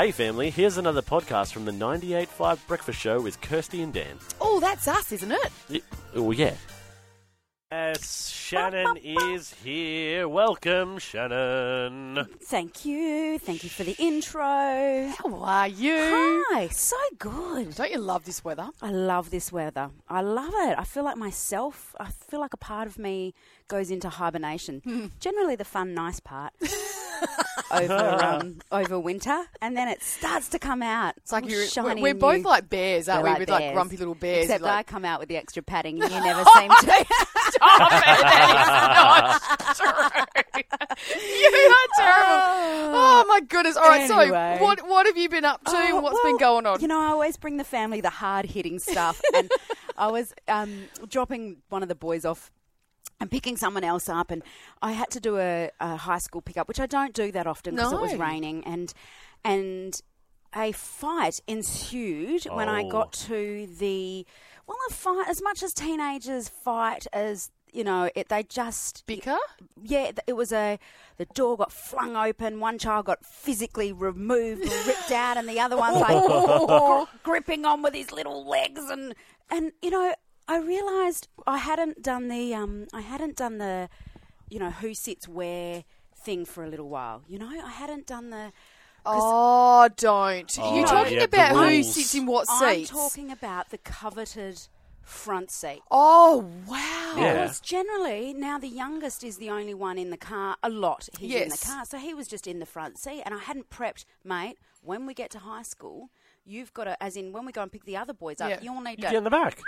Hey, family, here's another podcast from the 98.5 Breakfast Show with Kirsty and Dan. Oh, that's us, isn't it? Y- Oh, yeah. Yes, Shannon is here. Welcome, Shannon. Thank you. Thank you for the intro. How are you? Hi, so good. Don't you love this weather? I love this weather. I love it. I feel like myself, I feel like a part of me goes into hibernation. Hmm. Generally, the fun, nice part over um, over winter, and then it starts to come out. It's like you're, shiny we're, we're both like bears, aren't We're we? With like grumpy little bears. Except You're I come out with the extra padding, and you never seem to. Stop it, that is not true. you are terrible. Oh my goodness! All right, Anyway. so what what have you been up to? Oh, What's well, been going on? You know, I always bring the family the hard hitting stuff. and I was um, dropping one of the boys off and picking someone else up. And I had to do a, a high school pickup, which I don't do that often because it was raining. And, and a fight ensued when I Oh. got to the. Well, a fight, as much as teenagers fight as. You know, it, they just Bicker? yeah, it was a. The door got flung open. One child got physically removed, ripped out, and the other one's like gr- gripping on with his little legs. And and you know, I realised I hadn't done the um, I hadn't done the, you know, who sits where thing for a little while. You know, I hadn't done the. Oh, don't! Oh, You're talking yeah, about who rules. sits in what seat. I'm seats? talking about the coveted front seat. Oh wow! Yeah. Because generally now the youngest is the only one in the car. A lot he's in the Yes. car, so he was just in the front seat, and I hadn't prepped, mate. When we get to high school, you've got to, as in when we go and pick the other boys up, Yeah. you'll need to. get in the back.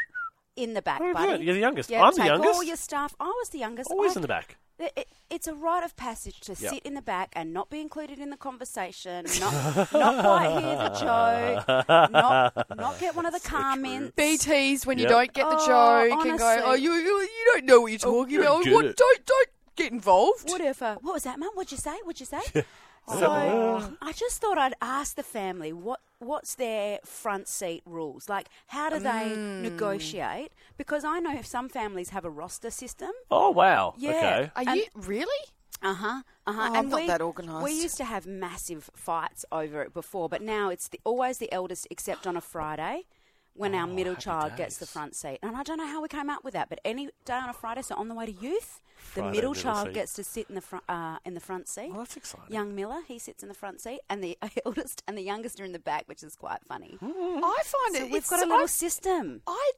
In the back, Oh, buddy. good. You're the youngest. Yeah, I'm the take youngest. all your stuff. I was the youngest. Always I- in the back. it, it- it's a rite of passage to Yep. sit in the back and not be included in the conversation, not, not quite hear the joke, not, not get one of the comments. mints. Be teased when you don't get the Oh, joke and go, honestly. "Oh, you, you you don't know what you're oh, talking you about. don't What, don't don't get involved." Whatever. What was that, Mum? What'd you say? What'd you say? So I just thought I'd ask the family what what's their front seat rules? Like, how do they negotiate? Because I know if some families have a roster system. Oh, wow. Yeah. Okay. Are And- you really? Uh huh. Uh huh. Oh, I'm not that organised. We used to have massive fights over it before, but now it's the, always the eldest, except on a Friday. When our middle Oh, happy child gets the front seat, and I don't know how we came up with that, but any day on a Friday, so on the way to youth, the Friday middle middle child seat. gets to sit in the front uh, in the front seat. Well, that's exciting. Young Miller, he sits in the front seat, and the eldest and the youngest are in the back, which is quite funny. I find So it. we've got a little I, system. I,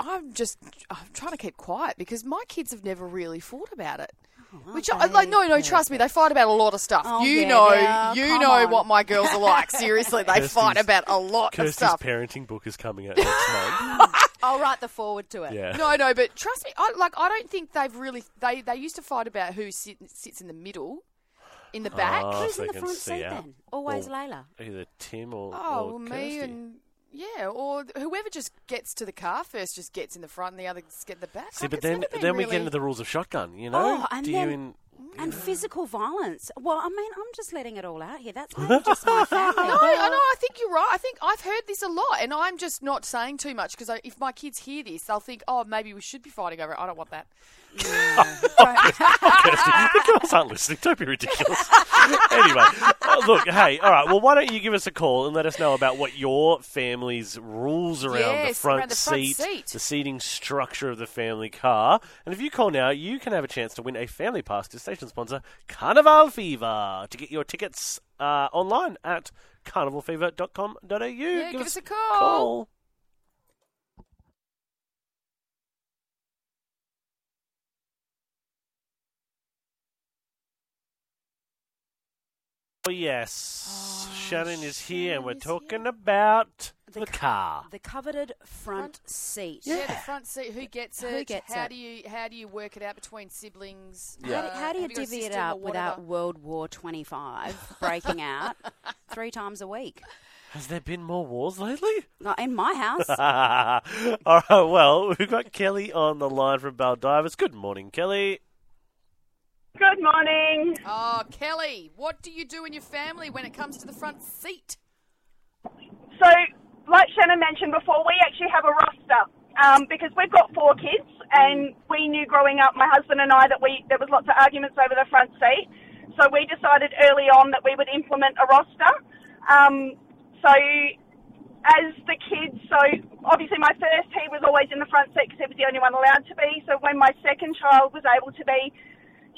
I'm just. I'm trying to keep quiet because my kids have never really thought about it. Oh, Which I, like, no, no, trust me, they fight about a lot of stuff. Oh, you yeah, know, yeah, you come know on. what my girls are like. Seriously, they Kirsty's- fight about a lot of stuff. Kirsty's parenting book is coming out next month. I'll write the forward to it. Yeah. No, no, but trust me, I, like I don't think they've really. They they used to fight about who sit, sits in the middle, in the back. Oh, Who's so in the front seat out. then? Always Or- Layla. Either Tim or, Oh, or well, me and yeah, or whoever just gets to the car first just gets in the front, and the others get the back. See, Like, but it's then never been then we get into the rules of shotgun. You know, Oh, and do then- you in, And physical violence. Well, I mean, I'm just letting it all out here. That's maybe just my family. No, I know. I think you're right. I think I've heard this a lot, and I'm just not saying too much because if my kids hear this, they'll think, "Oh, maybe we should be fighting over it." I don't want that. Kirsty, the girls aren't listening. Don't be ridiculous. anyway, uh, look, hey, all right. Well, why don't you give us a call and let us know about what your family's rules around the front around the front seat, seat. the seating structure of the family car. And if you call now, you can have a chance to win a family pass to station sponsor Carnival Fever. To get your tickets uh, online at carnivalfever.com.au. Yeah, give us a call. call. Oh, yes. Shannon is here, and we're talking here. about the, The car. The coveted front seat. Yeah, the front seat. Who gets it? Who gets how it? do you how do you work it out between siblings? How, do, how do you have divvy it up without? World War 25 breaking out three times a week? Has there been more wars lately? Not in my house. All right, well, we've got Kelly on the line from Baldivis. Good morning, Kelly. Good morning. Oh, Kelly, what do you do in your family when it comes to the front seat? So, like Shannon mentioned before, we actually have a roster um, because we've got four kids, and we knew growing up, my husband and I, that we there was lots of arguments over the front seat. So we decided early on that we would implement a roster. Um, so as the kids, so obviously my first he was always in the front seat because he was the only one allowed to be. So when my second child was able to be,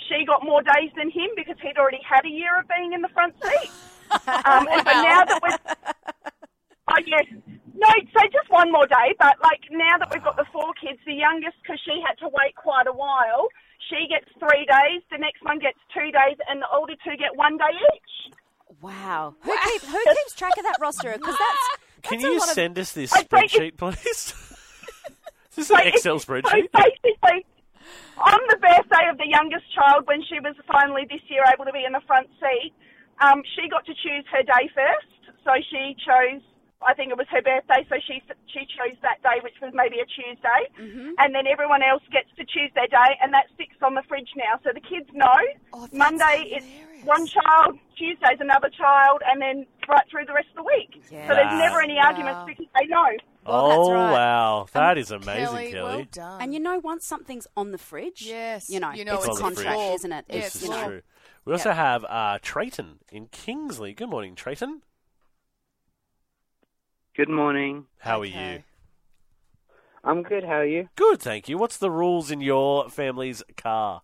she got more days than him because he'd already had a year of being in the front seat. Um, and so now that we're, oh yes, no, so just one more day. But like now that we've got the four kids, the youngest because she had to wait quite a while, she gets three days. The next one gets two days, and the older two get one day each. Wow. Who, keep, who keeps track of that roster? Because that's, Can that's a you lot of- send us this spreadsheet, please? Is this an Excel spreadsheet? So basically, on the birthday of the youngest child, when she was finally this year able to be in the front seat, um, she got to choose her day first. So she chose, I think it was her birthday, so she she chose that day, which was maybe a Tuesday, Mm-hmm. and then everyone else gets to choose their day, and that sticks on the fridge now. So the kids know Oh, Monday hilarious. it's one child, Tuesday's another child, and then right through the rest of the week. Yeah. So there's never any arguments because they know. Well, oh, right. wow. That is amazing, Kelly, Kelly. well done. And you know, once something's on the fridge, Yes, you know, you know it's, it's a contract, fridge. isn't it? Yeah, It's, it's This you is know, true. We also have uh, Trayton in Kingsley. Good morning, Trayton. Good morning. How are you? I'm good. How are you? Good, thank you. What's the rules in your family's car?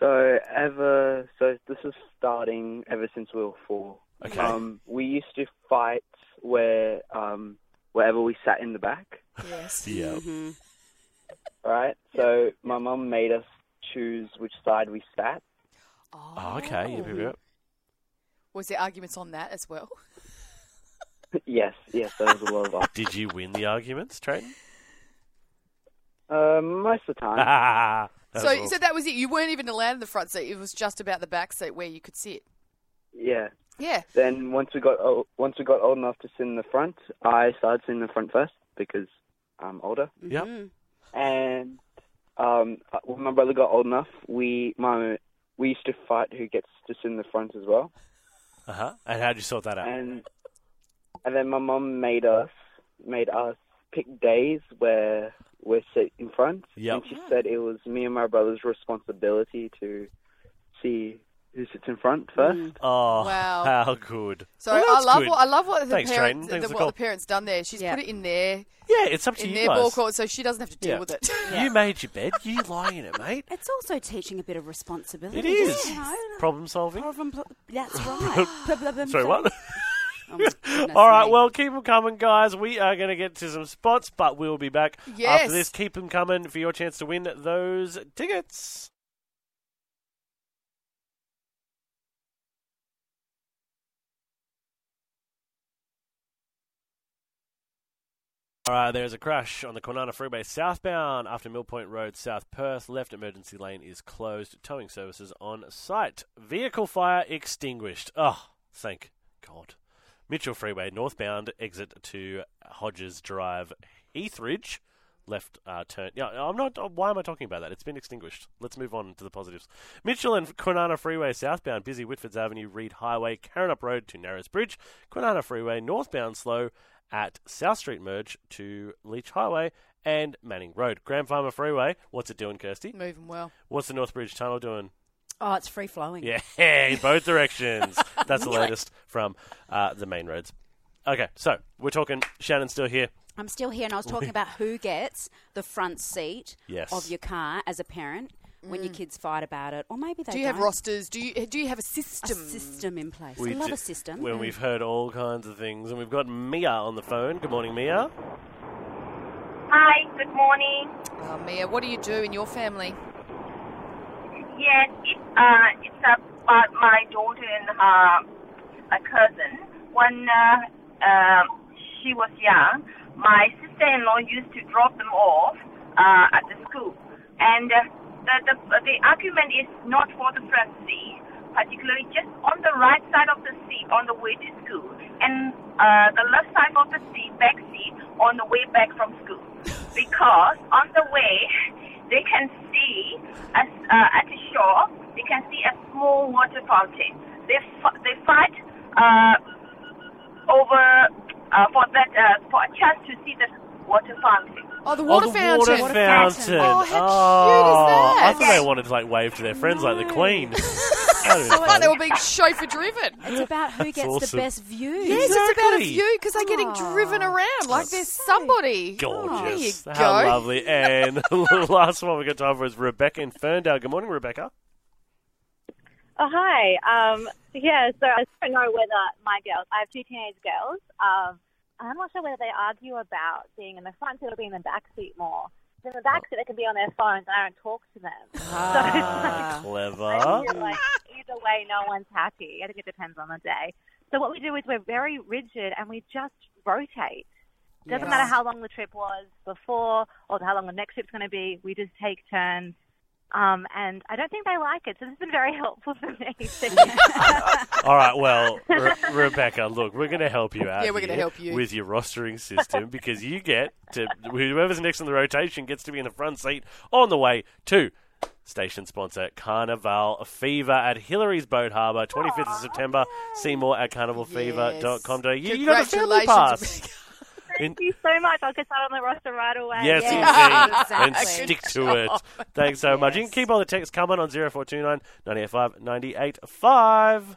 So ever so this is starting ever since we were four. Okay. Um, we used to fight where um wherever we sat in the back, Yes. Yeah. mhm. right? So my mum made us choose which side we sat. Oh, okay. Yep, yep, yep. Was there arguments on that as well? yes, yes, there was a lot of us. Did you win the arguments, Trayton? Uh, most of the time. So, awesome. so that was it. You weren't even allowed in the front seat. It was just about the back seat where you could sit. Yeah. Yeah. Then once we got o- once we got old enough to sit in the front, I started sitting in the front first because I'm older. Yep. Mhm. And um, when my brother got old enough, we my we used to fight who gets to sit in the front as well. Uh-huh. And how'd you sort that out? And and then my mom made us made us pick days where we're sit in front. Yep. And she said it was me and my brother's responsibility to see who sits in front first. Mm. Oh, Wow. how good. So Well, I that's love good. what I love what the Thanks, parents Trayton. Thanks the, for what call. the parents done there. She's Yeah. put it in there Yeah, it's up to in you their guys. ball court, so she doesn't have to deal Yeah. with it. You made your bed. You lie in it, mate. It's also teaching a bit of responsibility. It is. You know, Problem solving. problem- That's right. Problem Sorry, what? Oh, my goodness All right, me. well, keep them coming, guys. We are going to get to some spots, but we'll be back Yes. after this. Keep them coming for your chance to win those tickets. All right, there's a crash on the Kwinana Freeway southbound after Mill Point Road, South Perth. Left emergency lane is closed. Towing services on site. Vehicle fire extinguished. Oh, thank God. Mitchell Freeway northbound exit to Hodges Drive, Heathridge. Left uh, turn. Yeah, I'm not. Why am I talking about that? It's been extinguished. Let's move on to the positives. Mitchell and Kwinana Freeway southbound, busy Whitfords Avenue, Reid Highway, Karrinyup Road to Narrows Bridge. Kwinana Freeway northbound slow at South Street merge to Leach Highway and Manning Road. Graham Farmer Freeway. What's it doing, Kirsty? Moving well. What's the Northbridge Tunnel doing? Oh, it's free flowing. Yeah, in both directions. That's the latest from uh, the main roads. Okay, so we're talking. Shannon's still here. I'm still here, and I was talking about who gets the front seat Yes. of your car as a parent when your kids fight about it, or maybe they Do you have don't. rosters? Do you do you have a system? a system? system in place? We I love do- a system. When we've heard all kinds of things, and we've got Mia on the phone. Good morning, Mia. Hi, good morning. Oh, Mia, what do you do in your family? Yes, it, uh, it's about my daughter and her a cousin. When uh, um, she was young, my sister-in-law used to drop them off uh, at the school, and uh, the, the the argument is not for the front seat, particularly just on the right side of the seat on the way to school, and uh, the left side of the seat, back seat, on the way back from school, because on the way they can see as uh, at the shore they can see a small water fountain. They f- they fight uh, over uh, for that uh, for a chance to see the water fountain. Oh, the water oh, the fountain. Water fountain. Oh, how cute is Oh, that? I thought they wanted to like wave to their friends like the Queen. That'd be It's like fun. they were being chauffeur driven. It's about who gets awesome. the best view. Yes, it's about a view because they're getting driven around like there's somebody. Gorgeous. There you How go. lovely. And the last one we got time for is Rebecca in Ferndale. Good morning, Rebecca. Oh, hi. Um, yeah, so I don't know whether my girls, I have two teenage girls. Um, I'm not sure whether they argue about being in the front seat or being in the back seat more. In the back seat, they can be on their phones and I don't talk to them. Ah. So Clever. I feel like either way, no one's happy. I think it depends on the day. So what we do is we're very rigid and we just rotate. Doesn't Yes. matter how long the trip was before or how long the next trip's going to be. We just take turns. Um, and I don't think they like it. So this has been very helpful for me. All right, well, Re- Rebecca, look, we're going to help you out. Yeah, we're gonna help you. with your rostering system because you get to whoever's next in the rotation gets to be in the front seat on the way to station sponsor Carnival Fever at Hillary's Boat Harbour, 25th of September. See more at carnivalfever.com. You, you got the family pass. Thank you so much. I'll get that on the roster right away. Yes, Yeah, indeed. exactly. And stick to it. Oh, Thanks so much. You can keep all the texts coming on 0429 985 985.